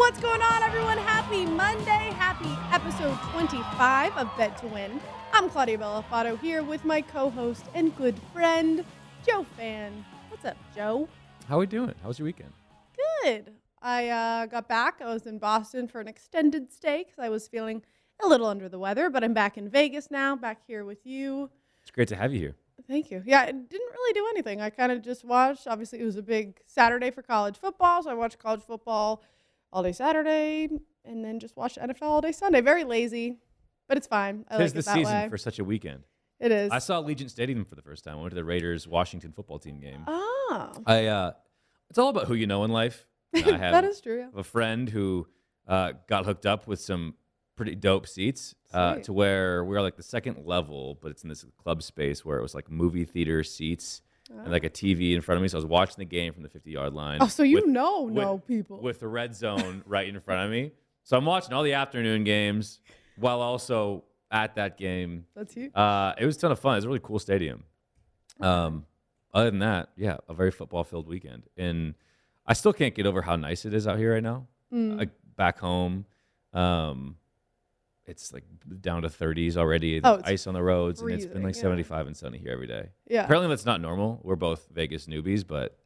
What's going on, everyone? Happy Monday. Happy episode 25 of Bet to Win. I'm Claudia Bellafato here with my co host and good friend, Joe Fann. What's up, Joe? How are we doing? How was your weekend? Good. I uh, got back. I was in Boston for an extended stay because I was feeling a little under the weather, but I'm back in Vegas now, back here with you. It's great to have you here. Thank you. Yeah, I didn't really do anything. I kind of just watched. Obviously, it was a big Saturday for college football, so I watched college football all day Saturday, and then just watch NFL all day Sunday. Very lazy, but it's fine. I like the it that season way. for such a weekend. it is. I saw Allegiant Stadium for the first time. I went to the Raiders Washington football team game. oh, I uh, it's all about who you know in life. I have that is true. a friend who uh, got hooked up with some pretty dope seats uh, to where we are like the second level, but it's in this club space where it was like movie theater seats and like a TV in front of me. So I was watching the game from the 50 yard line. Oh, so you with- know, with- no people. with the red zone right in front of me. So I'm watching all the afternoon games while also at that game. That's you. Uh, it was a ton of fun. It's a really cool stadium. Um, other than that, yeah, a very football filled weekend. And I still can't get over how nice it is out here right now. Mm. Like back home, um, it's like down to 30s already. Oh, it's ice on the roads, and it's been like yeah. 75 and sunny here every day. Yeah. Apparently, that's not normal. We're both Vegas newbies, but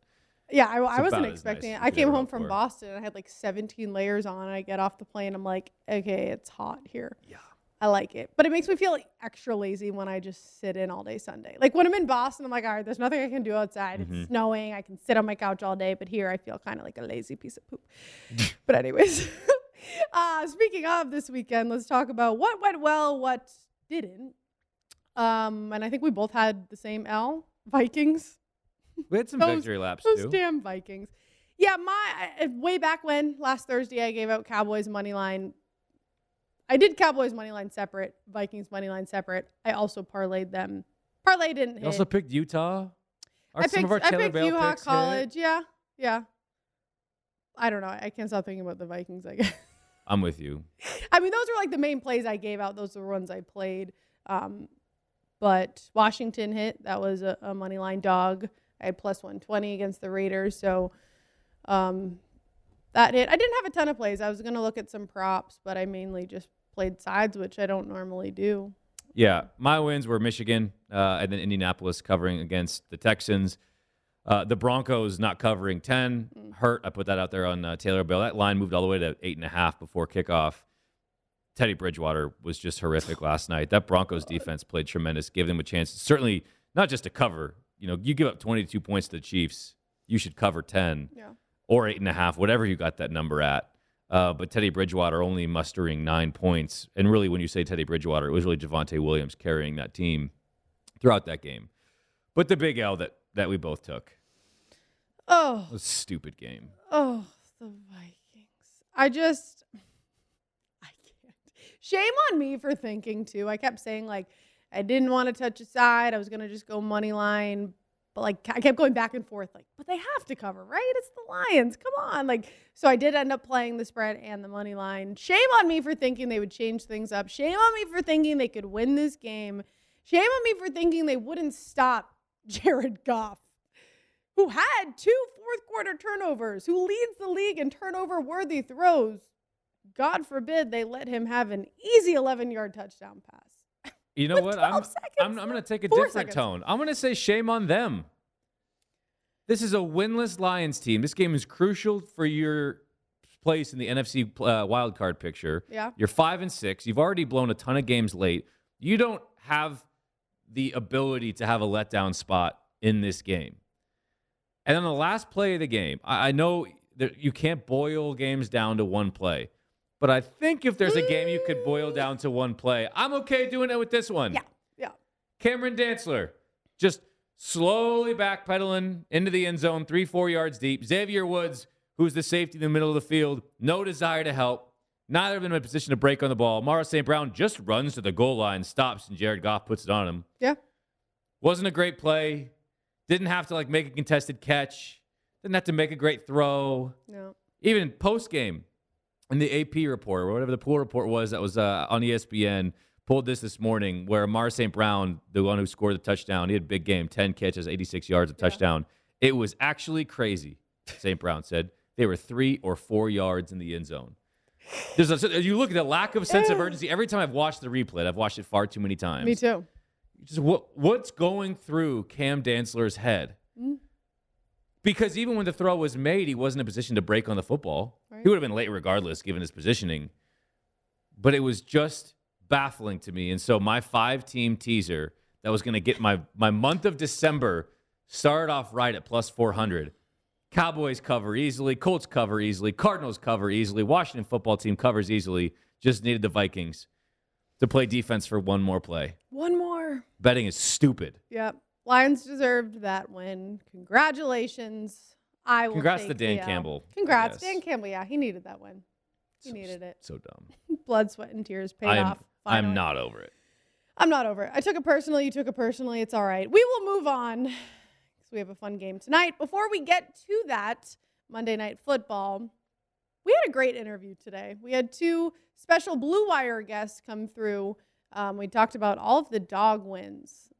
Yeah, I, I wasn't expecting nice it. I came home from. Boston. I had like 17 layers on. I get off the plane. I'm like, okay, it's hot here. yeah. I like it. But it makes me feel like extra lazy when I just sit in all day Sunday. Like when I'm in Boston, I'm like, all right, there's nothing I can do outside. Mm-hmm. It's snowing. I can sit on my couch all day. But here I feel kind of like a lazy piece of poop. but, anyways, uh, speaking of this weekend, let's talk about what went well, what didn't. Um, and I think we both had the same L Vikings. We had some Those- victory laps Those too. damn Vikings. Yeah, my way back when last Thursday I gave out Cowboys money line. I did Cowboys money line separate, Vikings money line separate. I also parlayed them. Parlay didn't You hit. also picked Utah. I some picked, of our I picked Bale UH picks hit? College. Yeah, yeah. I don't know. I can't stop thinking about the Vikings. I guess. I'm with you. I mean, those were like the main plays I gave out. Those were the ones I played. Um, but Washington hit. That was a, a money line dog. I had plus 120 against the Raiders. So um, that hit. I didn't have a ton of plays. I was going to look at some props, but I mainly just played sides, which I don't normally do. Yeah, my wins were Michigan uh, and then Indianapolis covering against the Texans. Uh, the Broncos not covering 10 Mm. hurt. I put that out there on uh, Taylor Bell. That line moved all the way to eight and a half before kickoff. Teddy Bridgewater was just horrific last night. That Broncos defense played tremendous, gave them a chance. Certainly not just to cover. You know, you give up 22 points to the Chiefs, you should cover 10 Yeah. or eight and a half, whatever you got that number at. Uh, but Teddy Bridgewater only mustering nine points. And really, when you say Teddy Bridgewater, it was really Javonte Williams carrying that team throughout that game. But the big L that, that we both took Oh, a stupid game. Oh, the Vikings. I just, I can't. Shame on me for thinking too. I kept saying like I didn't want to touch a side. I was gonna just go money line, but like I kept going back and forth. Like, but they have to cover, right? It's the Lions. Come on, like. So I did end up playing the spread and the money line. Shame on me for thinking they would change things up. Shame on me for thinking they could win this game. Shame on me for thinking they wouldn't stop Jared Goff who had two fourth quarter turnovers, who leads the league in turnover worthy throws. God forbid they let him have an easy 11 yard touchdown pass. You know what? I'm, I'm, I'm going to take a different seconds. tone. I'm going to say shame on them. This is a winless Lions team. This game is crucial for your place in the NFC uh, wild card picture. Yeah. You're five and six. You've already blown a ton of games late. You don't have the ability to have a letdown spot in this game. And on the last play of the game, I, I know that you can't boil games down to one play, but I think if there's a game you could boil down to one play, I'm okay doing it with this one. Yeah. Yeah. Cameron Dantzler just slowly backpedaling into the end zone, three, four yards deep. Xavier Woods, who's the safety in the middle of the field, no desire to help. Neither of them in a position to break on the ball. Amon-Ra St. Brown just runs to the goal line, stops, and Jared Goff puts it on him. Yeah. Wasn't a great play. Didn't have to like make a contested catch. Didn't have to make a great throw. No. Even post game, in the AP report or whatever the pool report was that was uh, on ESPN, pulled this this morning where Amon-Ra St. Brown, the one who scored the touchdown, he had a big game, 10 catches, 86 yards, a touchdown. It was actually crazy, St. Brown said. they were three or four yards in the end zone. There's a, you look at the lack of sense of urgency. Every time I've watched the replay, I've watched it far too many times. Me too. Just what what's going through Cam Dantzler's head? Mm. Because even when the throw was made, he wasn't in a position to break on the football. Right. He would have been late regardless, given his positioning. But it was just baffling to me. And so my five team teaser that was going to get my my month of December started off right at plus 400. Cowboys cover easily, Colts cover easily, Cardinals cover easily, Washington football team covers easily. Just needed the Vikings to play defense for one more play. One more. Betting is stupid. Yep. Lions deserved that win. Congratulations. I will. Congrats to Dan the uh, Campbell, Congrats. Dan Campbell. Yeah, he needed that win. He So- needed it. So dumb. Blood, sweat, and tears paid I'm off. I'm not over it. I'm not over it. I took it personally. You took it personally. It's all right. We will move on we have a fun game tonight. Before we get to that Monday Night Football, we had a great interview today. We had two special Blue Wire guests come through. Um, we talked about all of the dog wins.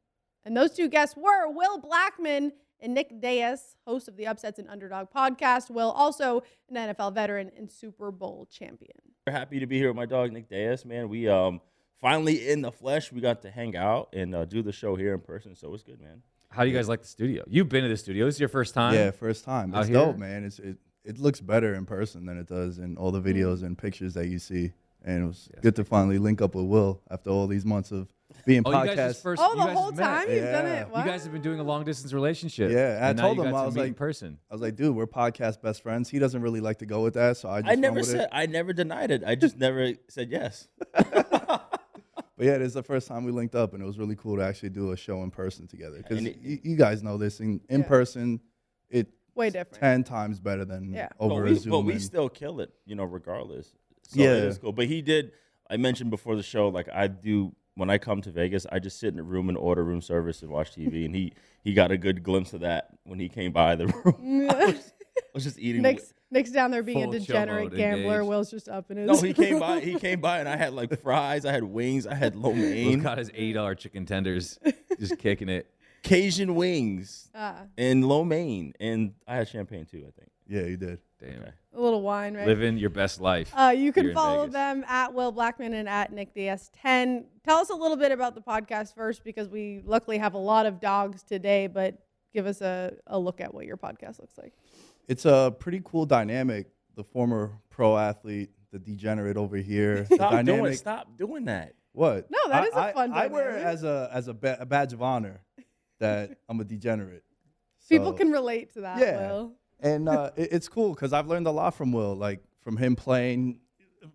And those two guests were Will Blackmon and Nick Diaz, host of the Upsets and Underdog podcast. Will, also an NFL veteran and Super Bowl champion. We're happy to be here with my dog Nick Diaz, man. We um finally in the flesh. We got to hang out and uh, do the show here in person, so it's good, man. How do you guys like the studio? You've been to the studio. This is your first time. Yeah, first time. out It's here? dope, man. It's it, it looks better in person than it does in all the videos and pictures that you see. And it was Yes. good to finally link up with Will after all these months of being Oh, you guys podcast. first. Oh, the guys whole met. time you've done Yeah. it. You guys have been doing a long distance relationship. Yeah, I and now told him, got I was meet in like- person. I was like, dude, we're podcast best friends. He doesn't really like to go with that, so I just I never with said it. I never denied it. I just never said yes. But yeah, this is the first time we linked up, and it was really cool to actually do a show in person together. Because you, you guys know this, in, in Yeah. person, it Way different. ten times better than Yeah. over but a we, Zoom. but we still kill it, you know, regardless. So Yeah. it is cool. But he did. I mentioned before the show, like I do when I come to Vegas, I just sit in a room and order room service and watch TV. and he he got a good glimpse of that when he came by the room. I was, just eating. Nick's, Nick's down there being Full a chill degenerate mode, gambler. engaged. Will's just up in his. no, he came by. He came by, and I had like fries. I had wings. I had lo Will's mein, got his eight dollar chicken tenders, just kicking it. Cajun wings, Ah, and lo mein, and I had champagne too. I think. yeah, you did. Damn, Okay. a little wine, right? living your best life. Uh, you here can in follow Vegas. them at Will Blackmon and at Nick DS10. Tell us a little bit about the podcast first, because we luckily have a lot of dogs today. But give us a, a look at what your podcast looks like. It's a pretty cool dynamic. The former pro athlete, the degenerate over here. The Stop doing. dynamic. Stop doing that. What? No, that I, is a I- fun I, wear it as a as a, ba- a badge of honor that I'm a degenerate. People can relate to that. Yeah. Will. and uh, it, it's cool because I've learned a lot from Will, like from him playing.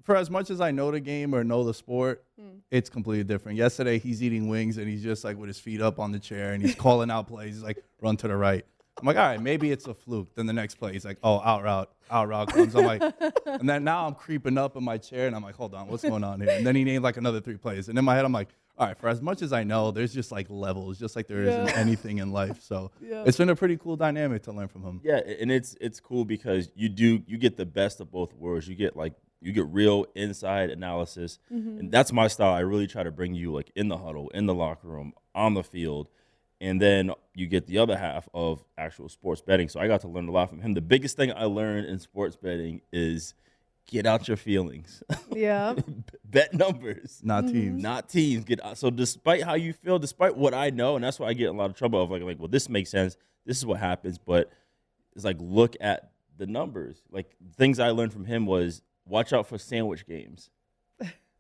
For as much as I know the game or know the sport, Hmm. it's completely different. Yesterday, he's eating wings and he's just like with his feet up on the chair and he's calling out plays. He's like, run to the right. I'm like, all right, maybe it's a fluke. Then the next play, he's like, oh, out route, out route comes. I'm like, and then now I'm creeping up in my chair and I'm like, hold on, what's going on here? And then he named like another three plays. And in my head, I'm like, all right, for as much as I know, there's just like levels, just like there is in Yeah. anything in life. So Yeah. it's been a pretty cool dynamic to learn from him. Yeah, and it's it's cool because you do you get the best of both worlds. You get like you get real inside analysis, and that's my style. I really try to bring you like in the huddle, in the locker room, on the field, and then you get the other half of actual sports betting. So I got to learn a lot from him. The biggest thing I learned in sports betting is get out your feelings, Yeah. bet numbers. Not Mm-hmm. teams. Not teams. Get out. so despite how you feel, despite what I know, and that's why I get in a lot of trouble of like, like, well, this makes sense. This is what happens, but it's like look at the numbers. Like things I learned from him was watch out for sandwich games,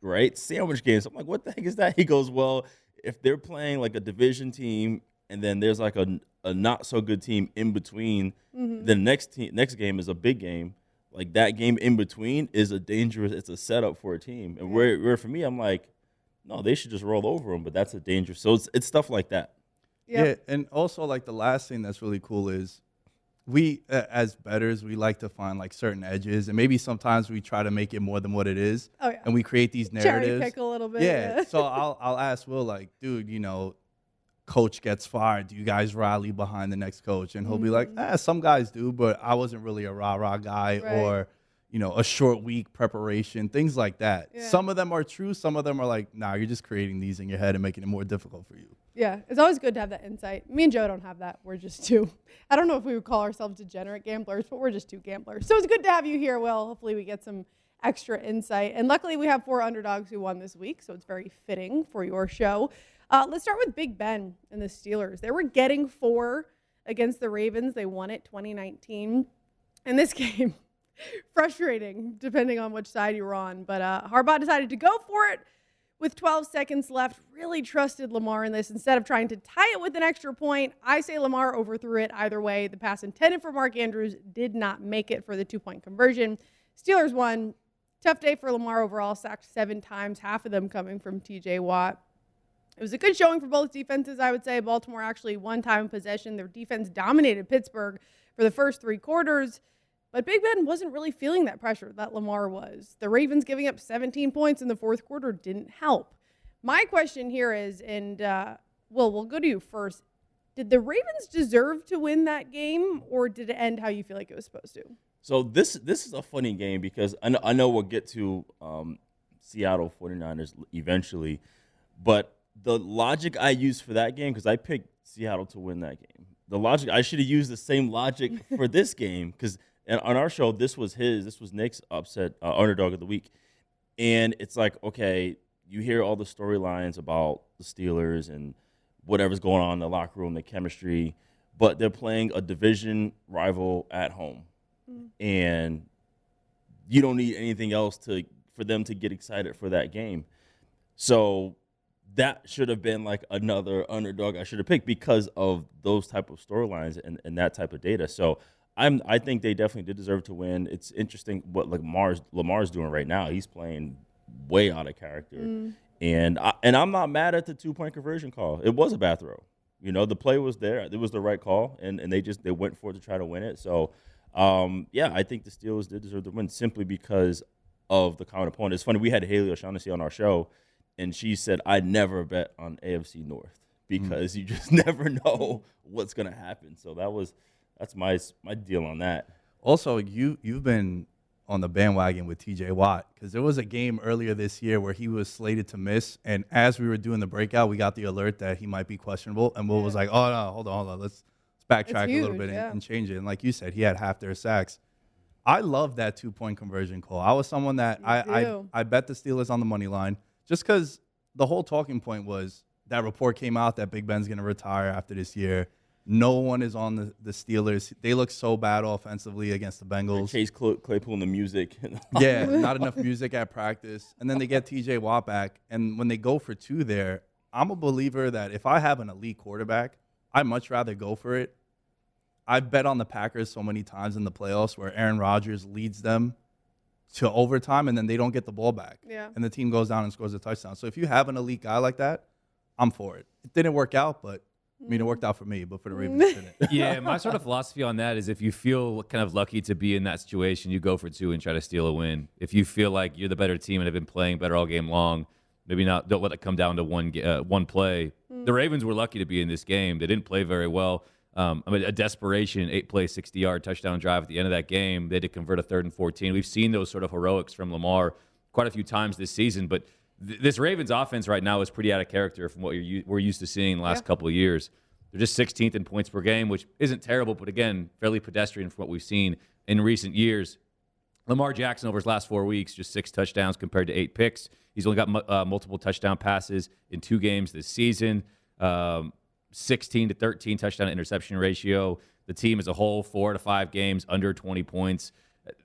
right? Sandwich games. I'm like, what the heck is that? He goes, well, if they're playing like a division team, and then there's like a, a not so good team in between, mm-hmm. the next team next game is a big game. Like that game in between is a dangerous. It's a setup for a team, and where where for me, I'm like, no, they should just roll over them. But that's a dangerous. So it's it's stuff like that. Yep. Yeah, and also like the last thing that's really cool is we uh, as betters we like to find like certain edges, and maybe sometimes we try to make it more than what it is, Oh yeah. and we create these Cherry narratives. pick a little bit. yeah. so I'll I'll ask Will like, dude, you know, coach gets fired. Do you guys rally behind the next coach? And he'll be like, ah, some guys do, but I wasn't really a rah rah guy, Mm-hmm. Right. or you know, a short week preparation, things like that. Yeah. Some of them are true. Some of them are like, nah, you're just creating these in your head and making it more difficult for you. Yeah, it's always good to have that insight. Me and Joe don't have that. We're just two. I don't know if we would call ourselves degenerate gamblers, but we're just two gamblers. So it's good to have you here, Will. Hopefully, we get some extra insight. And luckily, we have four underdogs who won this week, so it's very fitting for your show. Uh, let's start with Big Ben and the Steelers. They were getting four against the Ravens. They won it 2019. And this game, frustrating depending on which side you were on. But uh, Harbaugh decided to go for it with 12 seconds left. Really trusted Lamar in this instead of trying to tie it with an extra point. I say Lamar overthrew it either way. The pass intended for Mark Andrews did not make it for the two point conversion. Steelers won. Tough day for Lamar overall, sacked seven times, half of them coming from TJ Watt. It was a good showing for both defenses, I would say. Baltimore actually one time possession. Their defense dominated Pittsburgh for the first three quarters. But Big Ben wasn't really feeling that pressure that Lamar was. The Ravens giving up 17 points in the fourth quarter didn't help. My question here is, and uh, Will, we'll go to you first. Did the Ravens deserve to win that game, or did it end how you feel like it was supposed to? So this this is a funny game because I know, I know we'll get to um, Seattle 49ers eventually, but the logic I used for that game because I picked Seattle to win that game. The logic I should have used the same logic for this game because on our show this was his this was Nick's upset uh, underdog of the week, and it's like okay you hear all the storylines about the Steelers and whatever's going on in the locker room, the chemistry, but they're playing a division rival at home and you don't need anything else to for them to get excited for that game. So that should have been like another underdog I should have picked because of those type of storylines and, and that type of data. So I'm I think they definitely did deserve to win. It's interesting what like Lamar's Lamar's doing right now. He's playing way out of character. And I, and I'm not mad at the two point conversion call. It was a bad throw. You know, the play was there. It was the right call and, and they just they went for it to try to win it. So um, yeah, I think the Steelers did deserve the win simply because of the common opponent. It's funny, we had Haley O'Shaughnessy on our show, and she said, I never bet on AFC North because you just never know what's going to happen. So that was, that's my, my deal on that. Also, you you've been on the bandwagon with TJ Watt because there was a game earlier this year where he was slated to miss, and as we were doing the breakout, we got the alert that he might be questionable, and Will was like, "Oh no, hold on, hold on, let's let's backtrack a little bit and, yeah. and change it." And like you said, he had half their sacks. I love that two point conversion call. I was someone that I, I. I bet the Steelers on the money line just because the whole talking point was that report came out that Big Ben's going to retire after this year. No one is on the, the Steelers. They look so bad offensively against the Bengals. Chase Cl- Claypool and the music. Yeah, not enough music at practice. And then they get TJ Watt back. And when they go for two there, I'm a believer that if I have an elite quarterback, I'd much rather go for it. I've bet on the Packers so many times in the playoffs where Aaron Rodgers leads them to overtime and then they don't get the ball back. Yeah. And the team goes down and scores a touchdown. So if you have an elite guy like that, I'm for it. It didn't work out, but I mean, it worked out for me, but for the Ravens, didn't. yeah, my sort of philosophy on that is if you feel kind of lucky to be in that situation, you go for two and try to steal a win. If you feel like you're the better team and have been playing better all game long, maybe not. Don't let it come down to one uh, one play. The Ravens were lucky to be in this game. They didn't play very well. Um, I mean, a desperation eight play, 60 yard touchdown drive at the end of that game. They had to convert a third and 14. We've seen those sort of heroics from Lamar quite a few times this season, but th- this Ravens offense right now is pretty out of character from what u- we're used to seeing the last Yeah. couple of years. They're just 16th in points per game, which isn't terrible, but again, fairly pedestrian from what we've seen in recent years. Lamar Jackson over his last four weeks, just six touchdowns compared to eight picks. He's only got uh, multiple touchdown passes in two games this season. Um, 16 to 13 touchdown interception ratio. The team as a whole, four to five games under 20 points.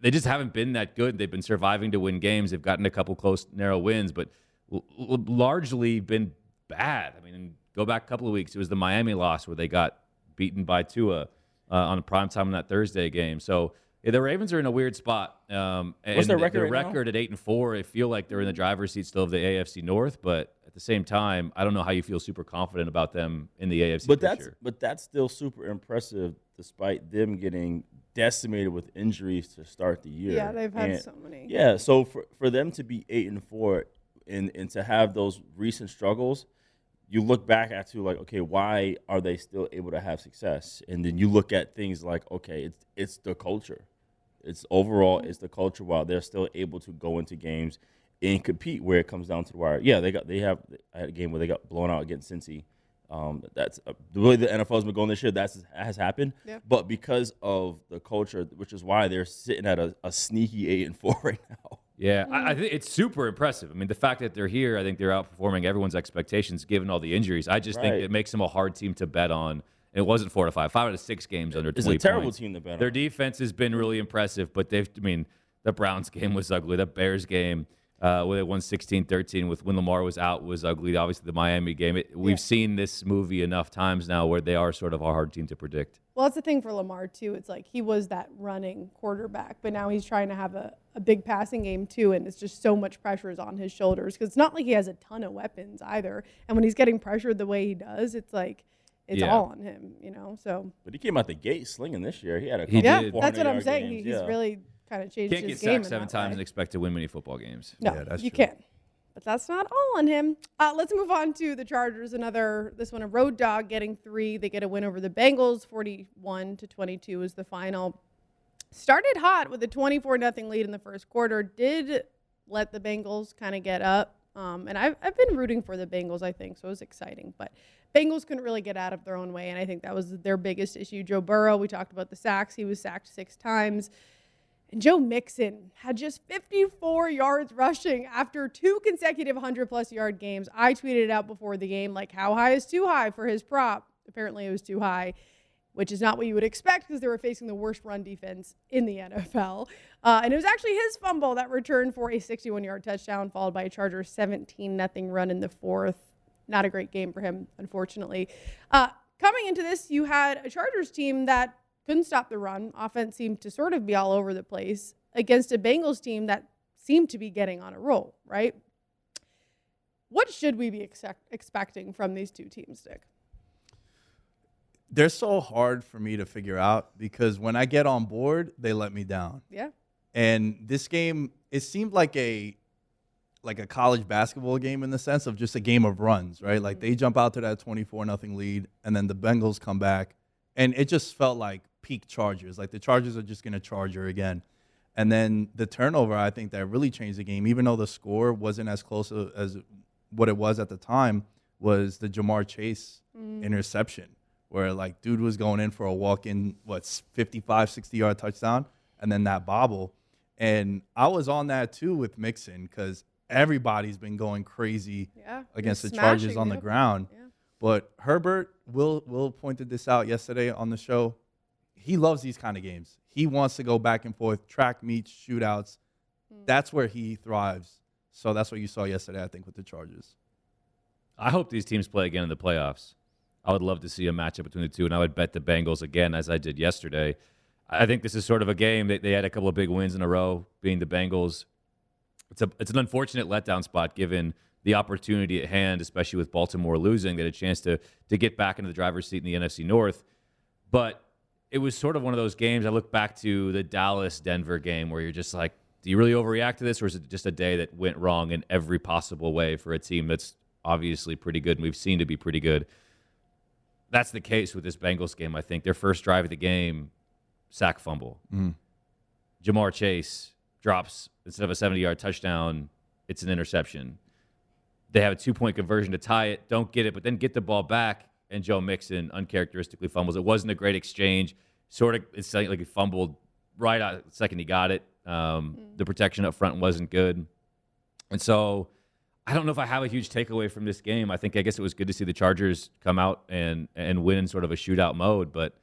They just haven't been that good. They've been surviving to win games. They've gotten a couple close, narrow wins, but largely been bad. I mean, go back a couple of weeks. It was the Miami loss where they got beaten by Tua uh, on a prime time in that Thursday game. So yeah, the Ravens are in a weird spot. Um, and What's their record right now? record at eight and four. I feel like they're in the driver's seat still of the AFC North, but at the same time, I don't know how you feel super confident about them in the AFC. but that's picture. but that's still super impressive despite them getting decimated with injuries to start the year. Yeah, they've had And- so many. Yeah, so for for them to be eight and four and and to have those recent struggles, you look back at to like, okay, why are they still able to have success? And then you look at things like, okay, it's it's the culture. It's overall, it's the culture. While they're still able to go into games and compete, where it comes down to the wire. Yeah, they got they have. I had a game where they got blown out against Cincy. Um, that's uh, the way the NFL has been going this year. That's has happened. Yeah. But because of the culture, which is why they're sitting at a, a sneaky eight and four right now. Yeah, I, I mm. think it's super impressive. I mean, the fact that they're here, I think they're outperforming everyone's expectations given all the injuries. I just Right. think it makes them a hard team to bet on. It wasn't four to five, five out of six games under It's 20 a terrible points. team to bet On. Their defense has been really impressive, but they've, I mean, the Browns game was ugly. The Bears game, uh, where they won 16 13 with when Lamar was out, was ugly. Obviously, the Miami game. It, we've Yeah. seen this movie enough times now where they are sort of a hard team to predict. Well, that's the thing for Lamar too. It's like he was that running quarterback, but now he's trying to have a, a big passing game too, and it's just so much pressure is on his shoulders because it's not like he has a ton of weapons either. And when he's getting pressured the way he does, it's like it's Yeah. all on him, you know. So But he came out the gate slinging this year. He had a couple yeah, that's what I'm saying. games, He, he's yeah. really kind of changed Can't get his game. sacked in seven that times way. and expect to win many football games. No, Yeah, that's you true. can't. But that's not all on him. Uh, let's move on to the Chargers. Another this one a road dog getting three. They get a win over the Bengals. Forty-one to twenty-two is the final. Started hot with a twenty-four nothing lead in the first quarter. Did let the Bengals kind of get up. Um, and I've, I've been rooting for the Bengals, I think, so it was exciting. But Bengals couldn't really get out of their own way, and I think that was their biggest issue. Joe Burrow, we talked about the sacks. He was sacked six times. And Joe Mixon had just 54 yards rushing after two consecutive 100 plus yard games. I tweeted it out before the game, like, how high is too high for his prop? Apparently, it was too high, which is not what you would expect because they were facing the worst run defense in the NFL. Uh, and it was actually his fumble that returned for a 61 yard touchdown, followed by a Chargers 17 0 run in the fourth. Not a great game for him, unfortunately. Uh, coming into this, you had a Chargers team that couldn't stop the run. Offense seemed to sort of be all over the place against a Bengals team that seemed to be getting on a roll, right? What should we be expect- expecting from these two teams, Dick? They're so hard for me to figure out because when I get on board, they let me down. Yeah. And this game, it seemed like a like a college basketball game in the sense of just a game of runs, right? Like mm-hmm. they jump out to that 24 nothing lead and then the Bengals come back and it just felt like peak Chargers. Like the Chargers are just going to charge her again. And then the turnover, I think that really changed the game even though the score wasn't as close as what it was at the time was the Ja'Marr Chase interception where like dude was going in for a walk in what's 55 60 yard touchdown and then that bobble and I was on that too with Mixon cuz everybody's been going crazy Yeah. against the Chargers on the ground. Yeah. But Herbert, Will Will pointed this out yesterday on the show. He loves these kind of games. He wants to go back and forth, track meets, shootouts. Hmm. That's where he thrives. So that's what you saw yesterday, I think, with the Chargers. I hope these teams play again in the playoffs. I would love to see a matchup between the two, and I would bet the Bengals again, as I did yesterday. I think this is sort of a game. They, they had a couple of big wins in a row, being the Bengals. It's a it's an unfortunate letdown spot given the opportunity at hand, especially with Baltimore losing. They had a chance to to get back into the driver's seat in the NFC North, but it was sort of one of those games. I look back to the Dallas Denver game where you're just like, do you really overreact to this, or is it just a day that went wrong in every possible way for a team that's obviously pretty good and we've seen to be pretty good? That's the case with this Bengals game. I think their first drive of the game, sack fumble. Mm-hmm. Ja'Marr Chase drops instead of a 70 yard touchdown, it's an interception. They have a two point conversion to tie it, don't get it, but then get the ball back, and Joe Mixon uncharacteristically fumbles. It wasn't a great exchange. Sort of, it's like like he fumbled right out the second he got it. Um, The protection up front wasn't good. And so I don't know if I have a huge takeaway from this game. I think I guess it was good to see the Chargers come out and and win in sort of a shootout mode, but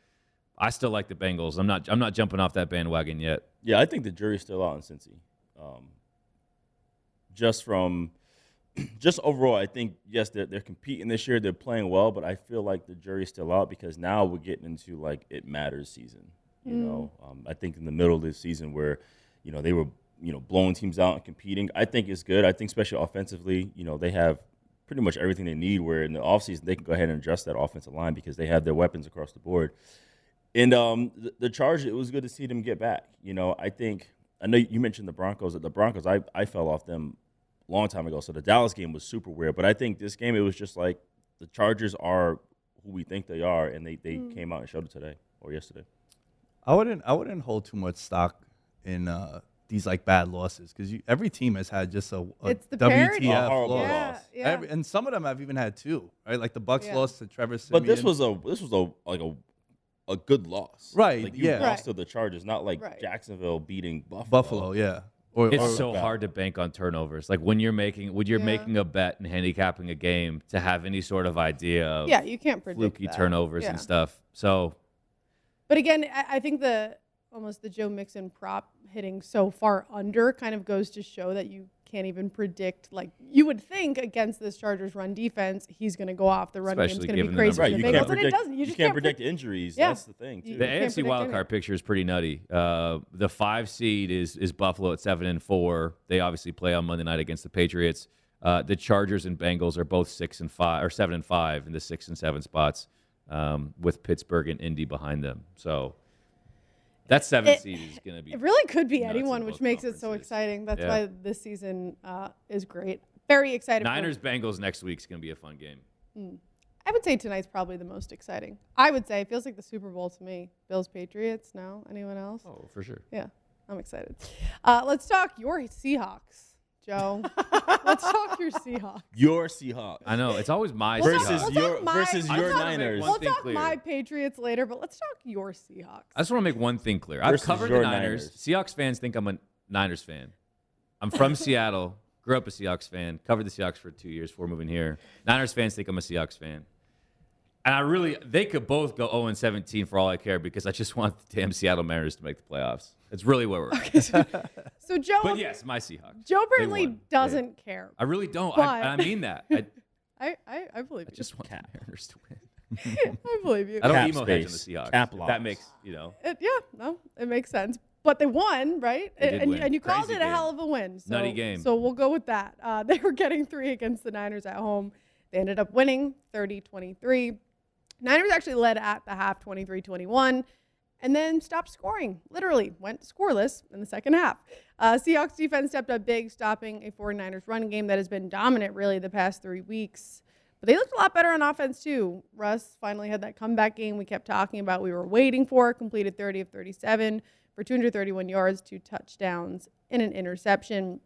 I still like the Bengals. I'm not I'm not jumping off that bandwagon yet. Yeah, I think the jury's still out in Cincy. Um, just from, just overall, I think yes, they're they're competing this year. They're playing well, but I feel like the jury's still out because now we're getting into like it matters season. You know, um, I think in the middle of this season where, you know, they were you know blowing teams out and competing. I think it's good. I think especially offensively, you know, they have pretty much everything they need. Where in the offseason they can go ahead and adjust that offensive line because they have their weapons across the board. And um, the, the Chargers, it was good to see them get back. You know, I think I know you mentioned the Broncos. The Broncos, I, I fell off them long time ago. So the Dallas game was super weird. But I think this game, it was just like the Chargers are who we think they are, and they, they came out and showed it today or yesterday. I wouldn't I wouldn't hold too much stock in uh, these like bad losses because every team has had just a, a It's the parity. A WTF loss. Yeah, yeah. Every- and some of them have even had two, right? Like the Bucks Yeah. lost to Trevor Siemian. But this was a this was a like a a good loss, Right, Like you yeah. lost Right. to the Chargers, not like Right. Jacksonville beating Buffalo. Buffalo, yeah. Or, It's or- so hard to bank on turnovers. Like when you're making when you're Yeah. making a bet and handicapping a game to have any sort of idea of yeah, you can't predict fluky that. turnovers Yeah. and stuff. So But again, I, I think the almost the Joe Mixon prop hitting so far under kind of goes to show that you can't even predict. Like you would think against this Chargers run defense, he's going to go off. The run game's Especially going to be crazy Right, for you the can't Bengals, and predict. it doesn't. You just can't can't predict pre- injuries. Yeah. That's the thing too. the can't AFC wildcard picture is pretty nutty. Uh, the five seed is is Buffalo at seven and four. They obviously play on Monday night against the Patriots. Uh, the Chargers and Bengals are both six and five or seven and five in the six and seven spots, um, with Pittsburgh and Indy behind them. So that seven It- seed is going to be It really could be anyone, which makes it so exciting. That's Yeah. why this season uh, is great. Very excited. Niners Bengals next week is going to be a fun game. I would say tonight's probably the most exciting. I would say it feels like the Super Bowl to me. Bills Patriots. No, anyone else? Oh, for sure. Yeah, I'm excited. Uh, let's talk your Seahawks, Joe. let's talk your Seahawks. Your Seahawks. I know it's always my We'll talk- Versus Seahawks. we'll your- talk my- versus we'll your talk- Niners. We'll thing talk clear. my Patriots later, but let's talk your Seahawks. I just want to make one thing clear. I've Versus covered the your Niners. Niners. Seahawks fans think I'm a Niners fan. I'm from Seattle. Grew up a Seahawks fan. Covered the Seahawks for two years before moving here. Niners fans think I'm a Seahawks fan. And I really, they could both go 0 and 17 for all I care because I just want the damn Seattle Mariners to make the playoffs. It's really where we're at. So Joe, But yes, my Seahawks. Joe They Burnley doesn't care. I really don't. But- I, I mean that. I, I, I, I believe I you. just want the Mariners to win. I believe you. I don't Cap emo hedge on the space. Seahawks. Cap loss. that makes, you know. It, yeah, no, it makes sense. But they won, right? They and, did and, you- win. and you called Crazy it a game. hell of a win. So, Nutty game. So we'll go with that. Uh, they were getting three against the Niners at home. They ended up winning 30 23. Niners actually led at the half 23 21 and then stopped scoring. Literally went scoreless in the second half. Uh, Seahawks defense stepped up big, stopping a 49ers run game that has been dominant really the past three weeks. But they looked a lot better on offense too. Russ finally had that comeback game we kept talking about. We were waiting for. Completed 30 of 37 for 231 yards, two touchdowns, and an interception.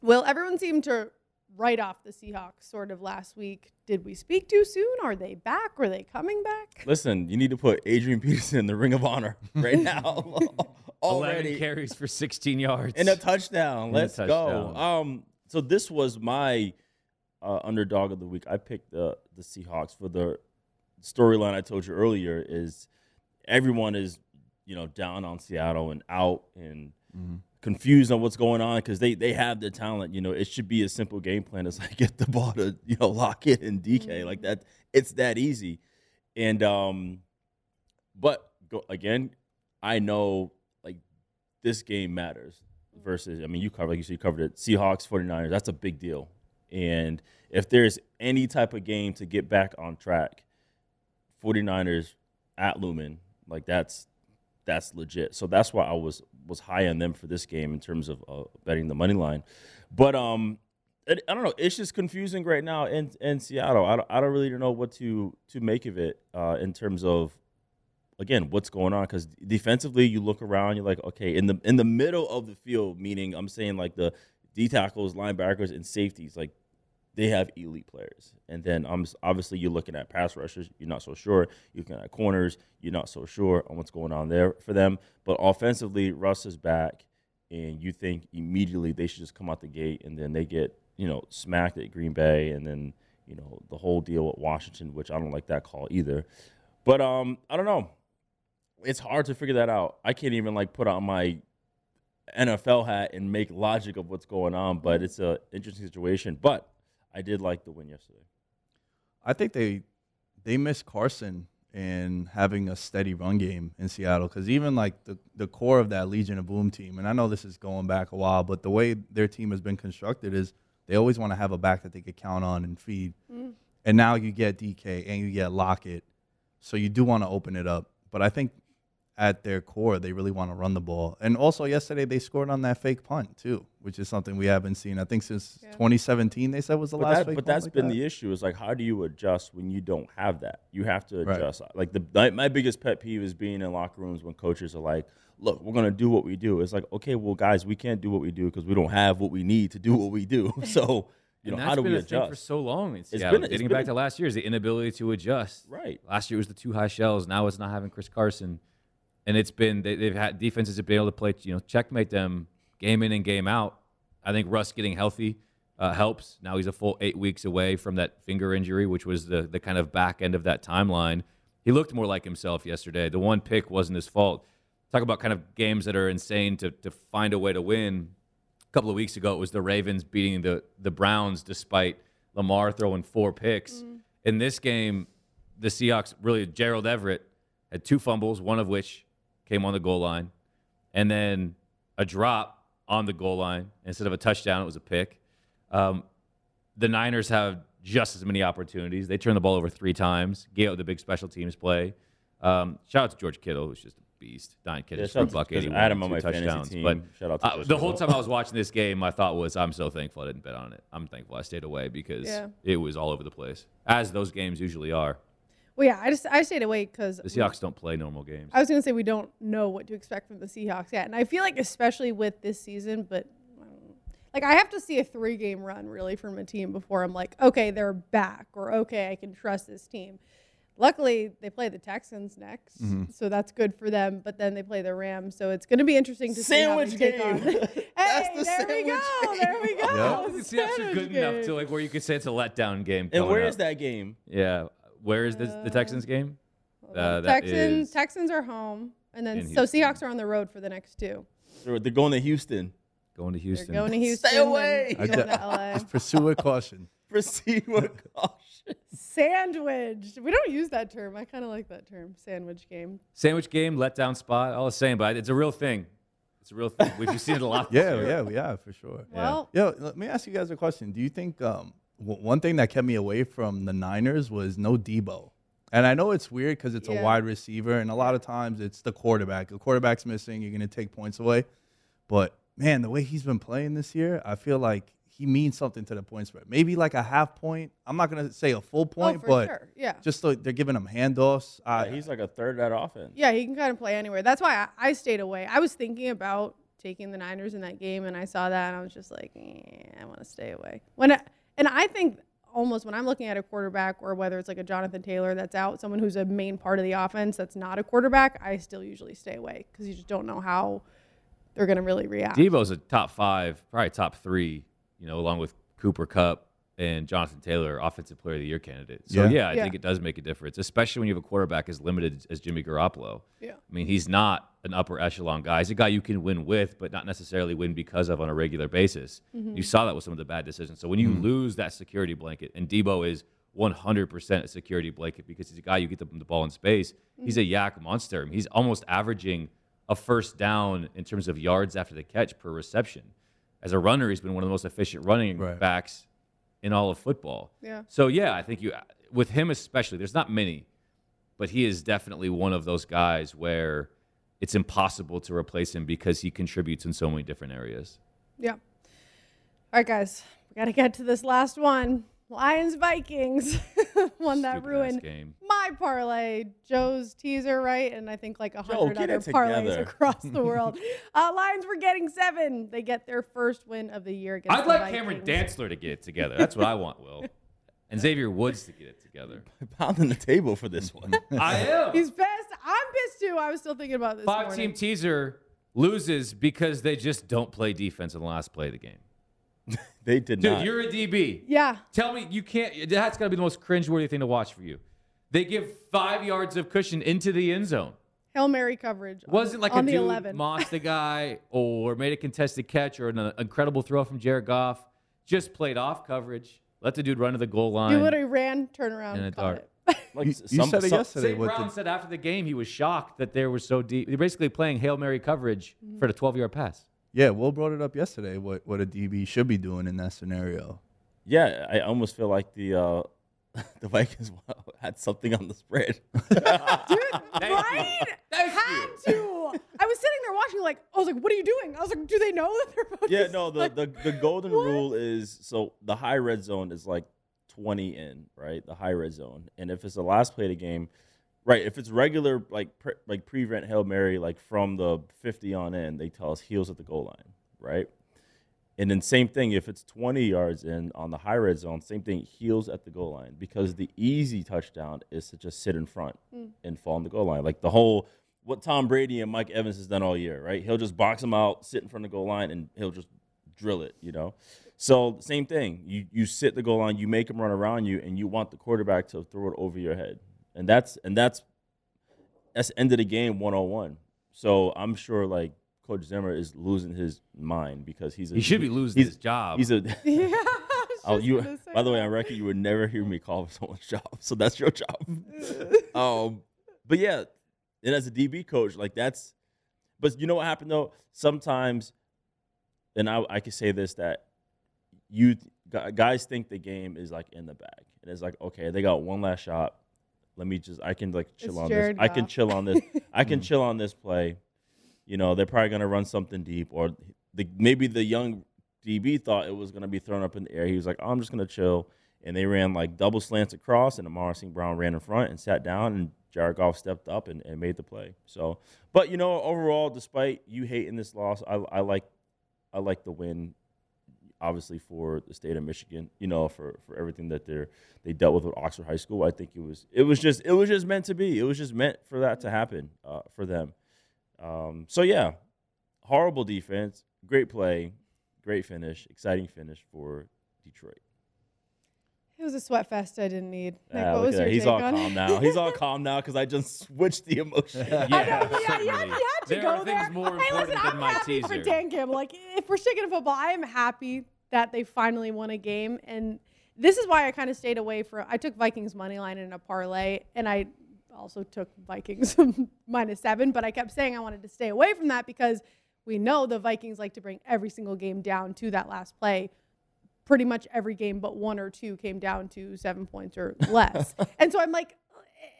Well, everyone seemed to write off the Seahawks sort of last week. Did we speak too soon? Are they back? Are they coming back? Listen, you need to put Adrian Peterson in the Ring of Honor right now. 11 Already carries for 16 yards. and a touchdown. And Let's touchdown. go. Um, so this was my uh, underdog of the week. I picked the the Seahawks for the storyline I told you earlier. Is everyone is you know down on Seattle and out and confused on what's going on because they they have the talent. You know, it should be a simple game plan. It's like get the ball to you know lock it in DK like that. It's that easy. And um, but go, again, I know like this game matters versus I mean you covered like you said you covered it Seahawks 49ers that's a big deal and if there's any type of game to get back on track 49ers at Lumen like that's that's legit. So that's why I was was high on them for this game in terms of uh, betting the money line. But um it, I don't know. It's just confusing right now in in Seattle. I don't, I don't really know what to to make of it uh, in terms of again what's going on. Because defensively you look around you're like okay in the in the middle of the field meaning i'm saying like the d tackles linebackers and safeties like they have elite players. And then um, obviously you're looking at pass rushers. You're not so sure. You're looking at corners. You're not so sure on what's going on there for them. But offensively russ is back and you think immediately they should just come out the gate and then they get you know smacked at green bay and then you know the whole deal with washington which i don't like that call either. But um i don't know. It's hard to figure that out. I can't even like put on my NFL hat and make logic of what's going on, but it's an interesting situation. But I did like the win yesterday. I think they they miss Carson and having a steady run game in Seattle because even like the the core of that Legion of Boom team, and I know this is going back a while, but the way their team has been constructed is they always want to have a back that they could count on and feed. Mm. And now you get DK and you get Lockett, so you do want to open it up. But I think at their core, they really want to run the ball. And also yesterday they scored on that fake punt too, which is something we haven't seen. I think since Yeah. 2017 they said was the But, last that, fake but punt that's like been that. the issue. Is like, how do you adjust when you don't have that? You have to Right. adjust. Like the my, my biggest pet peeve is being in locker rooms when coaches are like, "Look, we're gonna do what we do." It's like, okay, well, guys, we can't do what we do because we don't have what we need to do what we do. So, you and know, that's how do been we a thing for so long in It's Seattle. been- it's Dating been back a- to last year is the inability to adjust. Right. Last year was the two high shells. Now it's not having Chris Carson, and it's been they, they've had defenses have been able to play you know checkmate them game in and game out. I think Russ getting healthy uh, helps. Now he's a full eight weeks away from that finger injury, which was the the kind of back end of that timeline. He looked more like himself yesterday. The one pick wasn't his fault. Talk about kind of games that are insane to to find a way to win. A couple of weeks ago, it was the Ravens beating the the Browns despite Lamar throwing four picks. In this game, the Seahawks really Gerald Everett had two fumbles, one of which came on the goal line, and then a drop on the goal line instead of a touchdown. It was a pick. Um, the Niners have just as many opportunities. They turned the ball over three times. Gave up the big special teams play. Um, shout out to George Kittle, who's just a beast. Nine Yeah, catches shout for a out buck to- 'cause eighty-one, Adam on my fantasy touchdowns. team. But Shout out to uh, George the whole time I was watching this game, my thought was, I'm so thankful I didn't bet on it. I'm thankful I stayed away because Yeah. it was all over the place, as those games usually are. Well, yeah, I just I stayed away because The Seahawks don't play normal games. I was gonna say we don't know what to expect from the Seahawks yet, and I feel like especially with this season, but um, like I have to see a three game run really from a team before I'm like, okay, they're back, or okay, I can trust this team. Luckily, they play the Texans next, Mm-hmm. so that's good for them. But then they play the Rams, so it's going to be interesting to Sandwich see how they take game. on. hey, That's the there we sandwich go, there we go. Yep. The Seahawks are Sandwich good enough to like where you could say it's a letdown game. And coming where up. is that game? Yeah, where is this, the Texans game? Uh, Texans is Texans are home, and then so Seahawks are on the road for the next two. They're, they're going to Houston. going to They're Houston. going to Houston. and away. Going to LA. Just pursue with caution. Proceed with caution. Sandwich. We don't use that term. I kind of like that term. Sandwich game. Sandwich game, letdown spot, all the same, but it's a real thing. It's a real thing. We've seen it a lot. this Yeah, year. yeah, we have for sure. Well, Yo, let me ask you guys a question. Do you think um, w- one thing that kept me away from the Niners was no Deebo? And I know it's weird because it's Yeah. a wide receiver, and a lot of times it's the quarterback. The quarterback's missing, you're going to take points away. But man, the way he's been playing this year, I feel like he means something to the point spread. Maybe like a half point. I'm not going to say a full oh, point, for but sure. Yeah. just so they're giving him handoffs. I, Yeah, he's like a third of that offense. Yeah, he can kind of play anywhere. That's why I, I stayed away. I was thinking about taking the Niners in that game, and I saw that, and I was just like, eh, I want to stay away. When I, and I think almost when I'm looking at a quarterback, or whether it's like a Jonathan Taylor that's out, someone who's a main part of the offense that's not a quarterback, I still usually stay away because you just don't know how they're going to really react. Deebo's a top five, probably top three, you know, along with Cooper Kupp and Jonathan Taylor, offensive player of the year candidate. So Yeah. yeah, I Yeah. think it does make a difference, especially when you have a quarterback as limited as Jimmy Garoppolo. Yeah. I mean, he's not an upper echelon guy. He's a guy you can win with, but not necessarily win because of on a regular basis. Mm-hmm. You saw that with some of the bad decisions. So when you mm-hmm. lose that security blanket, and Deebo is 100% a security blanket because he's a guy you get the, the ball in space. Mm-hmm. He's a YAC monster. I mean, he's almost averaging a first down in terms of yards after the catch per reception. As a runner, he's been one of the most efficient running Right. backs in all of football. Yeah. So yeah, I think you with him especially. There's not many, but he is definitely one of those guys where it's impossible to replace him because he contributes in so many different areas. Yeah. All right, guys, we got to get to this last one. Lions Vikings, one that Stupid-ass ruined game. my parlay, Joe's teaser, right? And I think like a hundred other it parlays together. across the world. uh, Lions were getting seven. They get their first win of the year against I'd the like Cameron Dantzler to get it together. That's what I want, Will. And Xavier Woods to get it together. Pounding the table for this one. I am. He's pissed. I'm pissed too. I was still thinking about this. Five morning. team teaser loses because they just don't play defense in the last play of the game. they did Dude, not. Dude, you're a DB. Yeah. Tell me you can't. That's got to be the most cringeworthy thing to watch for you. They give five yards of cushion into the end zone. Hail Mary coverage. Wasn't like on a the dude 11. mossed a guy or made a contested catch or an uh, incredible throw from Jared Goff. Just played off coverage. Let the dude run to the goal line. You literally ran, turn around, And caught dart. it. like you, you said it yesterday. St. Brown the- said after the game he was shocked that they were so deep. They're basically playing Hail Mary coverage Mm-hmm. for the 12 yard pass. Yeah, Will brought it up yesterday. What what a DB should be doing in that scenario. Yeah, I almost feel like the uh, the Vikings had something on the spread. Dude, right? Had to. I was sitting there watching, like, I was like, what are you doing? I was like, do they know that they're about yeah, to no, the, like, the, the golden What? rule is so the high red zone is like 20 in, right? The high red zone. And if it's the last play of the game, right, if it's regular, like pre, like prevent Hail Mary, like from the 50 on in, they tell us heels at the goal line, right? And then same thing, if it's 20 yards in on the high red zone, same thing, heels at the goal line because the easy touchdown is to just sit in front mm. and fall on the goal line. Like the whole what Tom Brady and Mike Evans has done all year, right? He'll just box him out, sit in front of the goal line, and he'll just drill it, you know? So same thing. You you sit the goal line, you make him run around you, and you want the quarterback to throw it over your head. And that's and that's that's the end of the game 101. So I'm sure like Coach Zimmer is losing his mind because he's a, He should be losing his job. He's a yeah. Oh, you. By the way, I reckon you would never hear me call someone's job, so that's your job. um, but yeah, and as a DB coach, like that's. But you know what happened though? Sometimes, and I I can say this that you guys think the game is like in the bag, and it's like okay, they got one last shot. Let me just I can like chill It's on Jared this. I can chill on this. I can Mm. chill on this play. You know, they're probably gonna run something deep, or the maybe the young DB thought it was gonna be thrown up in the air. He was like, oh, I'm just gonna chill. And they ran like double slants across, and Amon-Ra St. Brown ran in front and sat down, and Jared Goff stepped up and, and made the play. So, but you know, overall, despite you hating this loss, I, I like I like the win. Obviously, for the state of Michigan, you know, for, for everything that they're they dealt with with Oxford High School, I think it was it was just it was just meant to be. It was just meant for that to happen uh, for them. Um, so yeah, horrible defense, great play, great finish, exciting finish for Detroit. It was a sweat fest I didn't need. Nick, Ah, what was your that. He's take all on calm it? now. He's all calm now because I just switched the emotion. I know, yeah, you had, you had to There go are things there. more hey, listen, than I'm my happy for. Dan Campbell. Like, if we're sticking to football, I am happy that they finally won a game. And this is why I kind of stayed away from. I took Vikings money line in a parlay, and I also took Vikings minus seven. But I kept saying I wanted to stay away from that because we know the Vikings like to bring every single game down to that last play pretty much every game but one or two came down to seven points or less. and so I'm like,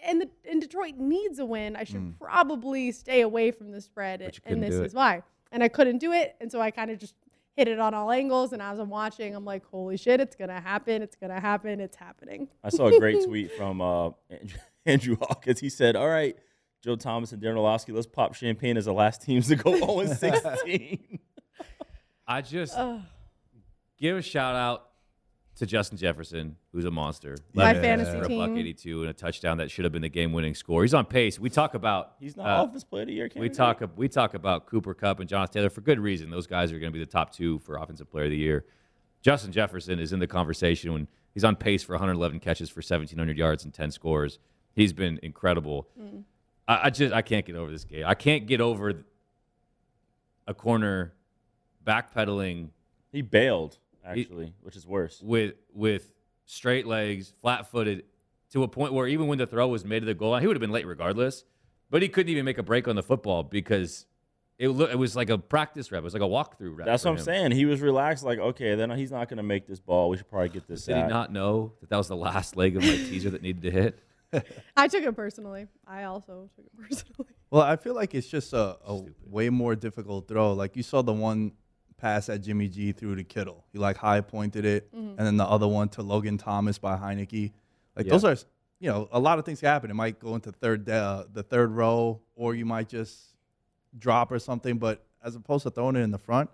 and the and Detroit needs a win. I should probably stay away from the spread, But and this is why. And I couldn't do it, and so I kind of just hit it on all angles. And as I'm watching, I'm like, holy shit, it's gonna happen! It's gonna happen! It's happening. I saw a great tweet from uh, Andrew, Andrew Hawkins. He said, "All right, Joe Thomas and Darren Orlovsky, let's pop champagne as the last teams to go 0 16." I just Ugh. Give a shout out to Justin Jefferson, who's a monster. My Led fantasy for a buck team. 82 and a touchdown that should have been the game-winning score. He's on pace. We talk about He's not uh, offense player of the year. we talk we talk about Cooper Kupp and Jonathan Taylor for good reason. Those guys are going to be the top two for offensive player of the year. Justin Jefferson is in the conversation when he's on pace for 111 catches for 1,700 yards and 10 scores. He's been incredible. I, I just I can't get over this game. I can't get over a corner backpedaling He bailed actually, which is worse. with with straight legs, flat footed, to a point where even when the throw was made to the goal line, he would have been late regardless. But he couldn't even make a break on the football because it look, it was like a practice rep. It was like a walkthrough rep. That's for what I'm him. saying. He was relaxed, like, okay, then he's not going to make this ball. We should probably get this. Did he sack. not know that that was the last leg of my teaser that needed to hit? I took it personally. I also took it personally. Well, I feel like it's just a, a way more difficult throw. Like you saw the one pass that Jimmy G threw to Kittle. He like high pointed it, and then the other one to Logan Thomas by Heinicke. Like Yeah. those are, you know, a lot of things can happen. It might go into third, uh, the third row, or you might just drop or something. But as opposed to throwing it in the front,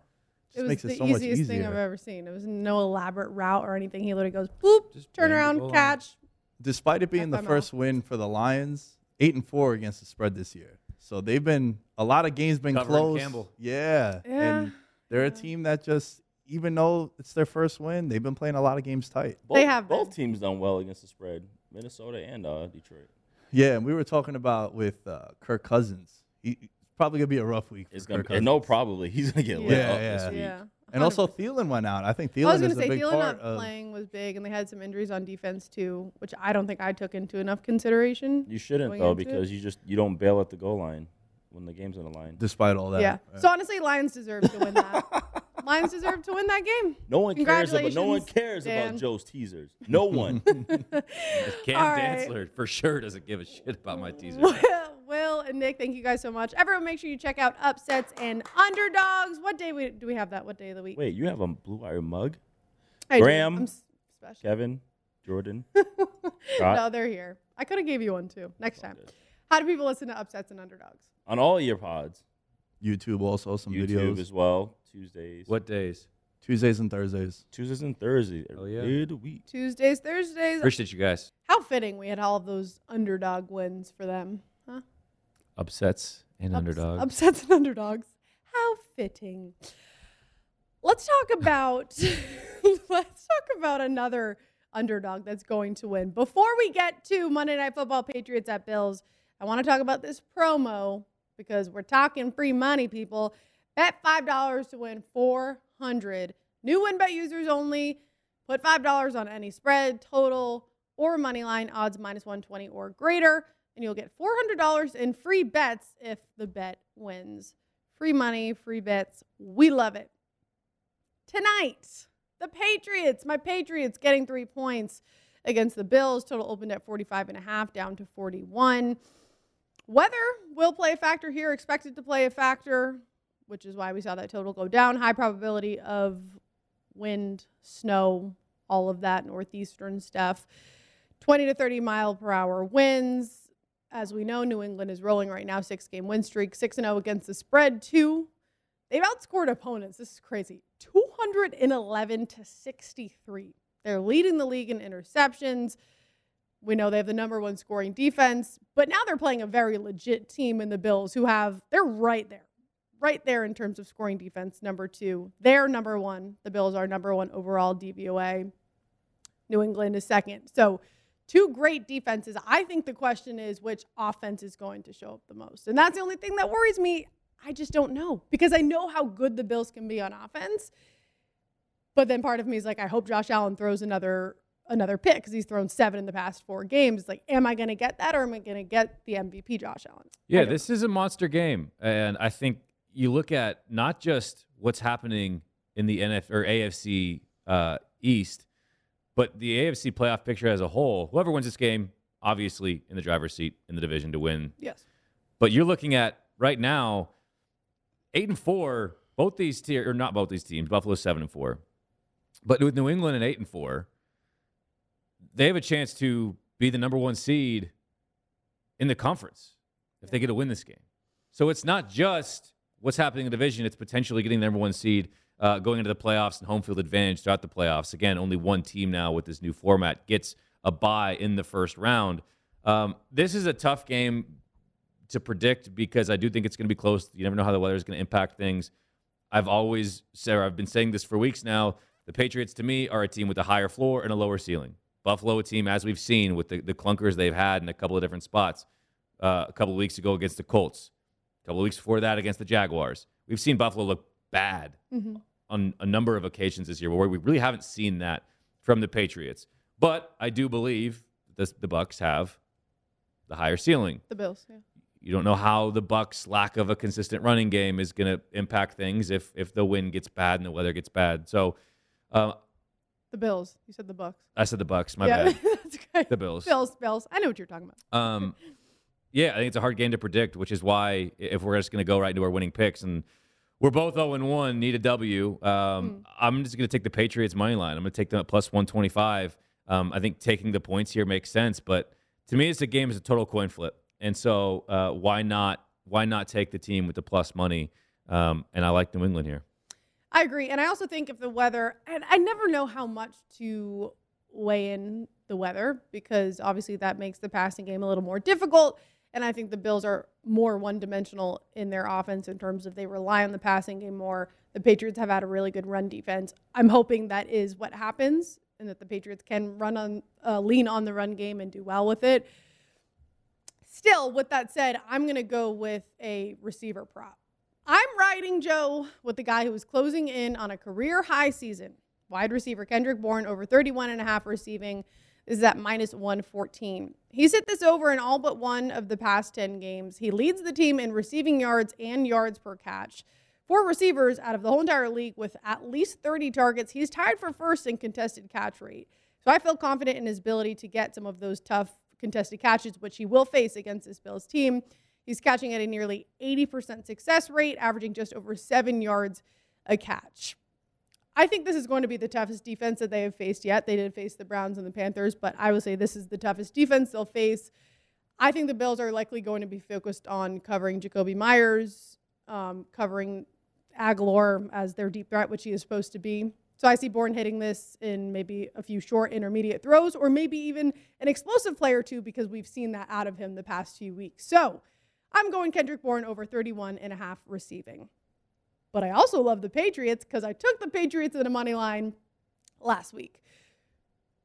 It it just was makes the it so much easiest easier. thing I've ever seen. It was no elaborate route or anything. He literally goes boop, Just turn around, catch. Despite it being the FML. first win for the Lions, eight and four against the spread this year. So they've been a lot of games been Covering close. Campbell. Yeah. Yeah. And they're a team that just even though it's their first win, they've been playing a lot of games tight. Both, They have both been. teams done well against the spread, Minnesota and uh, Detroit. Yeah, and we were talking about with uh, Kirk Cousins. He, probably gonna be a rough week. For It's gonna Kirk be, and no, probably he's gonna get lit Yeah, up yeah. this week. Yeah. And also 100%. Thielen went out. I think I was going is to a say big Thielen part not of. playing was big, and they had some injuries on defense too, which I don't think I took into enough consideration. You shouldn't though into it? because you just you don't bail at the goal line when the game's on the line. Despite all that, yeah. Right. So honestly, Lions deserve to win that. Lions deserve to win that game. No one cares about. No one Congratulations, cares Dan. about Joe's teasers. No one. Cam All right. Dantzler for sure doesn't give a shit about my teasers. Will, Will and Nick, thank you guys so much. Everyone, make sure you check out upsets and underdogs. What day we, do we have that? What day of the week? Wait, you have a blue wire mug? I. Graham. I'm special. Kevin, Jordan. no, they're here. I could have gave you one too. Next time. good. How do people listen to upsets and underdogs? On all your pods, YouTube also some YouTube videos. as well. Tuesdays. What days? Tuesdays and Thursdays. Tuesdays and Thursdays. Oh, yeah. Every day week. Tuesdays, Thursdays. Appreciate you guys. How fitting we had all of those underdog wins for them. Huh? Upsets and Ups- underdogs. Upsets and underdogs. How fitting. Let's talk about let's talk about another underdog that's going to win. Before we get to Monday Night Football Patriots at Bills, I want to talk about this promo because we're talking free money, people. Bet $5 to win 400. New win bet users only. Put $5 on any spread, total, or money line odds minus 120 or greater, and you'll get $400 in free bets if the bet wins. Free money, free bets. We love it. Tonight, the Patriots, my Patriots getting three points against the Bills. Total opened at 45 and a half, down to 41. Weather will play a factor here, expected to play a factor, which is why we saw that total go down. High probability of wind, snow, all of that northeastern stuff. 20 to 30 mile per hour winds. As we know, New England is rolling right now, six game win streak, 6 0 against the spread, two. They've outscored opponents. This is crazy. 211 to 63. They're leading the league in interceptions. We know they have the number one scoring defense, but now they're playing a very legit team in the Bills who have, they're right there, right there in terms of scoring defense. Number two, they're number one. The Bills are number one overall DVOA. New England is second. So, two great defenses. I think the question is which offense is going to show up the most. And that's the only thing that worries me. I just don't know because I know how good the Bills can be on offense. But then part of me is like, I hope Josh Allen throws another another pick because he's thrown seven in the past four games. It's like, am I going to get that or am I going to get the MVP Josh Allen? Yeah, this is a monster game, and I think you look at not just what's happening in the NF or AFC uh, East, but the AFC playoff picture as a whole. Whoever wins this game, obviously in the driver's seat in the division to win. Yes. But you're looking at right now, eight and four. Both these tier or not both these teams. Buffalo seven and four, but with New England and eight and four, they have a chance to be the number one seed in the conference if they get to win this game. So it's not just what's happening in the division; it's potentially getting the number one seed uh, going into the playoffs and home field advantage throughout the playoffs. Again, only one team now with this new format gets a bye in the first round. Um, this is a tough game to predict because I do think it's going to be close. You never know how the weather is going to impact things. I've always said, I've been saying this for weeks now. The Patriots, to me, are a team with a higher floor and a lower ceiling. Buffalo, a team, as we've seen with the, the clunkers they've had in a couple of different spots. Uh, a couple of weeks ago against the Colts, a couple of weeks before that against the Jaguars. We've seen Buffalo look bad Mhm. on a number of occasions this year where we really haven't seen that from the Patriots. But I do believe this, the Bucks have the higher ceiling. The Bills. Yeah. You don't know how the Bucks' lack of a consistent running game is going to impact things if if the wind gets bad and the weather gets bad. So, uh, The Bills. You said the Bucks. I said the Bucks. My yeah, bad. that's okay. The Bills. Bills. Bills. I know what you're talking about. Um, yeah, I think it's a hard game to predict, which is why if we're just going to go right into our winning picks and we're both 0 and 1, need a W, um, I'm just going to take the Patriots money line. I'm going to take them at plus 125. Um, I think taking the points here makes sense, but to me, it's a game is a total coin flip, and so uh, why not why not take the team with the plus money? Um, and I like New England here. I agree. And I also think if the weather, and I never know how much to weigh in the weather because obviously that makes the passing game a little more difficult. And I think the Bills are more one dimensional in their offense in terms of they rely on the passing game more. The Patriots have had a really good run defense. I'm hoping that is what happens and that the Patriots can run on, uh, lean on the run game and do well with it. Still, with that said, I'm going to go with a receiver prop. I'm riding Joe with the guy who is closing in on a career high season. Wide receiver Kendrick Bourne over 31 and a half receiving. Is at minus 114. He's hit this over in all but one of the past 10 games. He leads the team in receiving yards and yards per catch. Four receivers out of the whole entire league with at least 30 targets. He's tied for first in contested catch rate. So I feel confident in his ability to get some of those tough contested catches, which he will face against this Bills team. He's catching at a nearly 80% success rate, averaging just over seven yards a catch. I think this is going to be the toughest defense that they have faced yet. They did face the Browns and the Panthers, but I would say this is the toughest defense they'll face. I think the Bills are likely going to be focused on covering Jakobi Meyers, um, covering Agholor as their deep threat, which he is supposed to be. So I see Bourne hitting this in maybe a few short intermediate throws, or maybe even an explosive play or two, because we've seen that out of him the past few weeks. So I'm going Kendrick Bourne over 31 and a half receiving. But I also love the Patriots because I took the Patriots in a money line last week.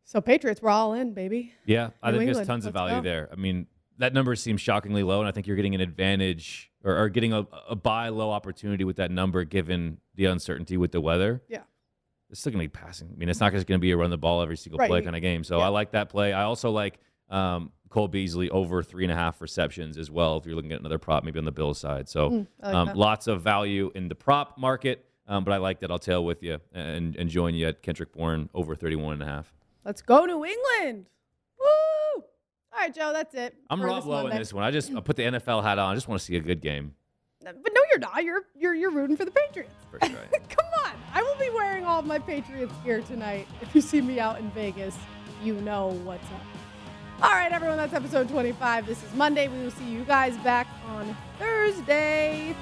So Patriots we're all in, baby. Yeah, I New think there's tons of let's value go. there. I mean, that number seems shockingly low, and I think you're getting an advantage or, or getting a, a buy low opportunity with that number given the uncertainty with the weather. Yeah. It's still going to be passing. I mean, it's not just going to be a run the ball every single Right. play kind of game. So Yeah. I like that play. I also like um, Cole Beasley over three and a half receptions as well. If you're looking at another prop, maybe on the Bills side. So Mm, like um, lots of value in the prop market. Um, but I like that. I'll tail with you and, and join you at Kendrick Bourne over 31 and a half. Let's go New England. Woo! All right, Joe, that's it. I'm Rob Lowe in this one. I just I put the NFL hat on. I just want to see a good game. But no, you're not. You're you're you're rooting for the Patriots. For sure. Come on. I will be wearing all of my Patriots gear tonight. If you see me out in Vegas, you know what's up. All right, everyone, that's episode 25. This is Monday. We will see you guys back on Thursday.